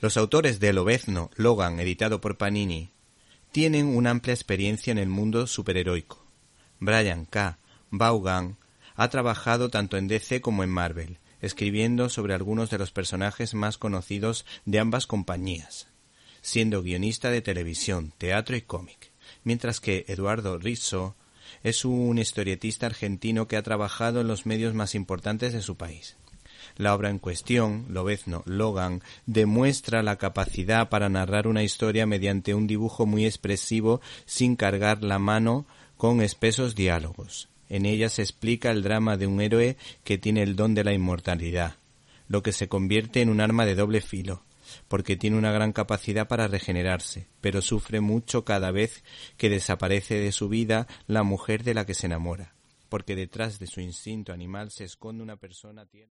Los autores de Lobezno, Logan, editado por Panini, tienen una amplia experiencia en el mundo superheroico. Brian K. Vaughan ha trabajado tanto en DC como en Marvel, escribiendo sobre algunos de los personajes más conocidos de ambas compañías, siendo guionista de televisión, teatro y cómic, mientras que Eduardo Rizzo es un historietista argentino que ha trabajado en los medios más importantes de su país. La obra en cuestión, Lobezno Logan, demuestra la capacidad para narrar una historia mediante un dibujo muy expresivo sin cargar la mano con espesos diálogos. En ella se explica el drama de un héroe que tiene el don de la inmortalidad, lo que se convierte en un arma de doble filo, porque tiene una gran capacidad para regenerarse, pero sufre mucho cada vez que desaparece de su vida la mujer de la que se enamora, porque detrás de su instinto animal se esconde una persona tierna.